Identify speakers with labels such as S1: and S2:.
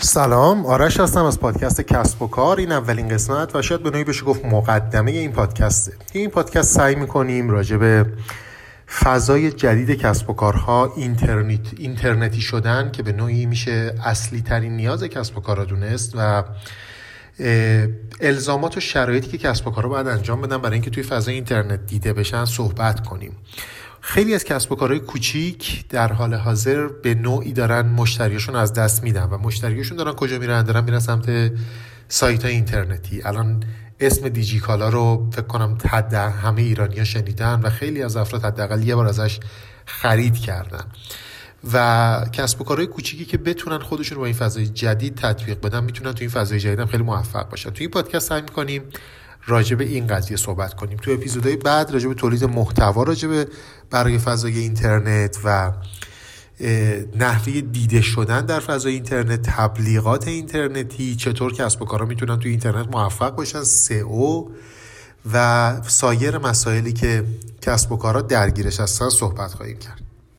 S1: سلام آرش هستم از پادکست کسب و کار. این اولین قسمت و شاید به نوعی بشه گفت مقدمه این پادکسته. این پادکست سعی می‌کنیم راجع به فضای جدید کسب و کارها اینترنت اینترنتی شدن که به نوعی میشه اصلی ترین نیاز کسب و کارها دونست و الزامات و شرایطی که کسب و کارها باید انجام بدن برای اینکه توی فضای اینترنت دیده بشن صحبت کنیم. خیلی از کسب و کارهای کوچیک در حال حاضر به نوعی دارن مشتریاشون از دست میدن و مشتریاشون دارن کجا میرن؟ دارن میرن سمت سایت های اینترنتی. الان اسم دیجیکالا رو فکر کنم تد همه ایرانیا شنیدن و خیلی از افراد حداقل یه بار ازش خرید کردن. و کسب و کارهای کوچیکی که بتونن خودشون رو با این فضای جدید تطبیق بدن می‌تونن تو این فضای جدید هم خیلی موفق باشن. تو این پادکست سعی می‌کنیم راجع به این قضیه صحبت کنیم. تو اپیزودهای بعد راجع به تولید محتوا راجع به برای فضای اینترنت و نحوه دیده شدن در فضای اینترنت تبلیغات اینترنتی چطور کسب و کارا می‌تونن توی اینترنت موفق باشن سئو و سایر مسائلی که کسب و کارا درگیرش هستن صحبت خواهیم کرد.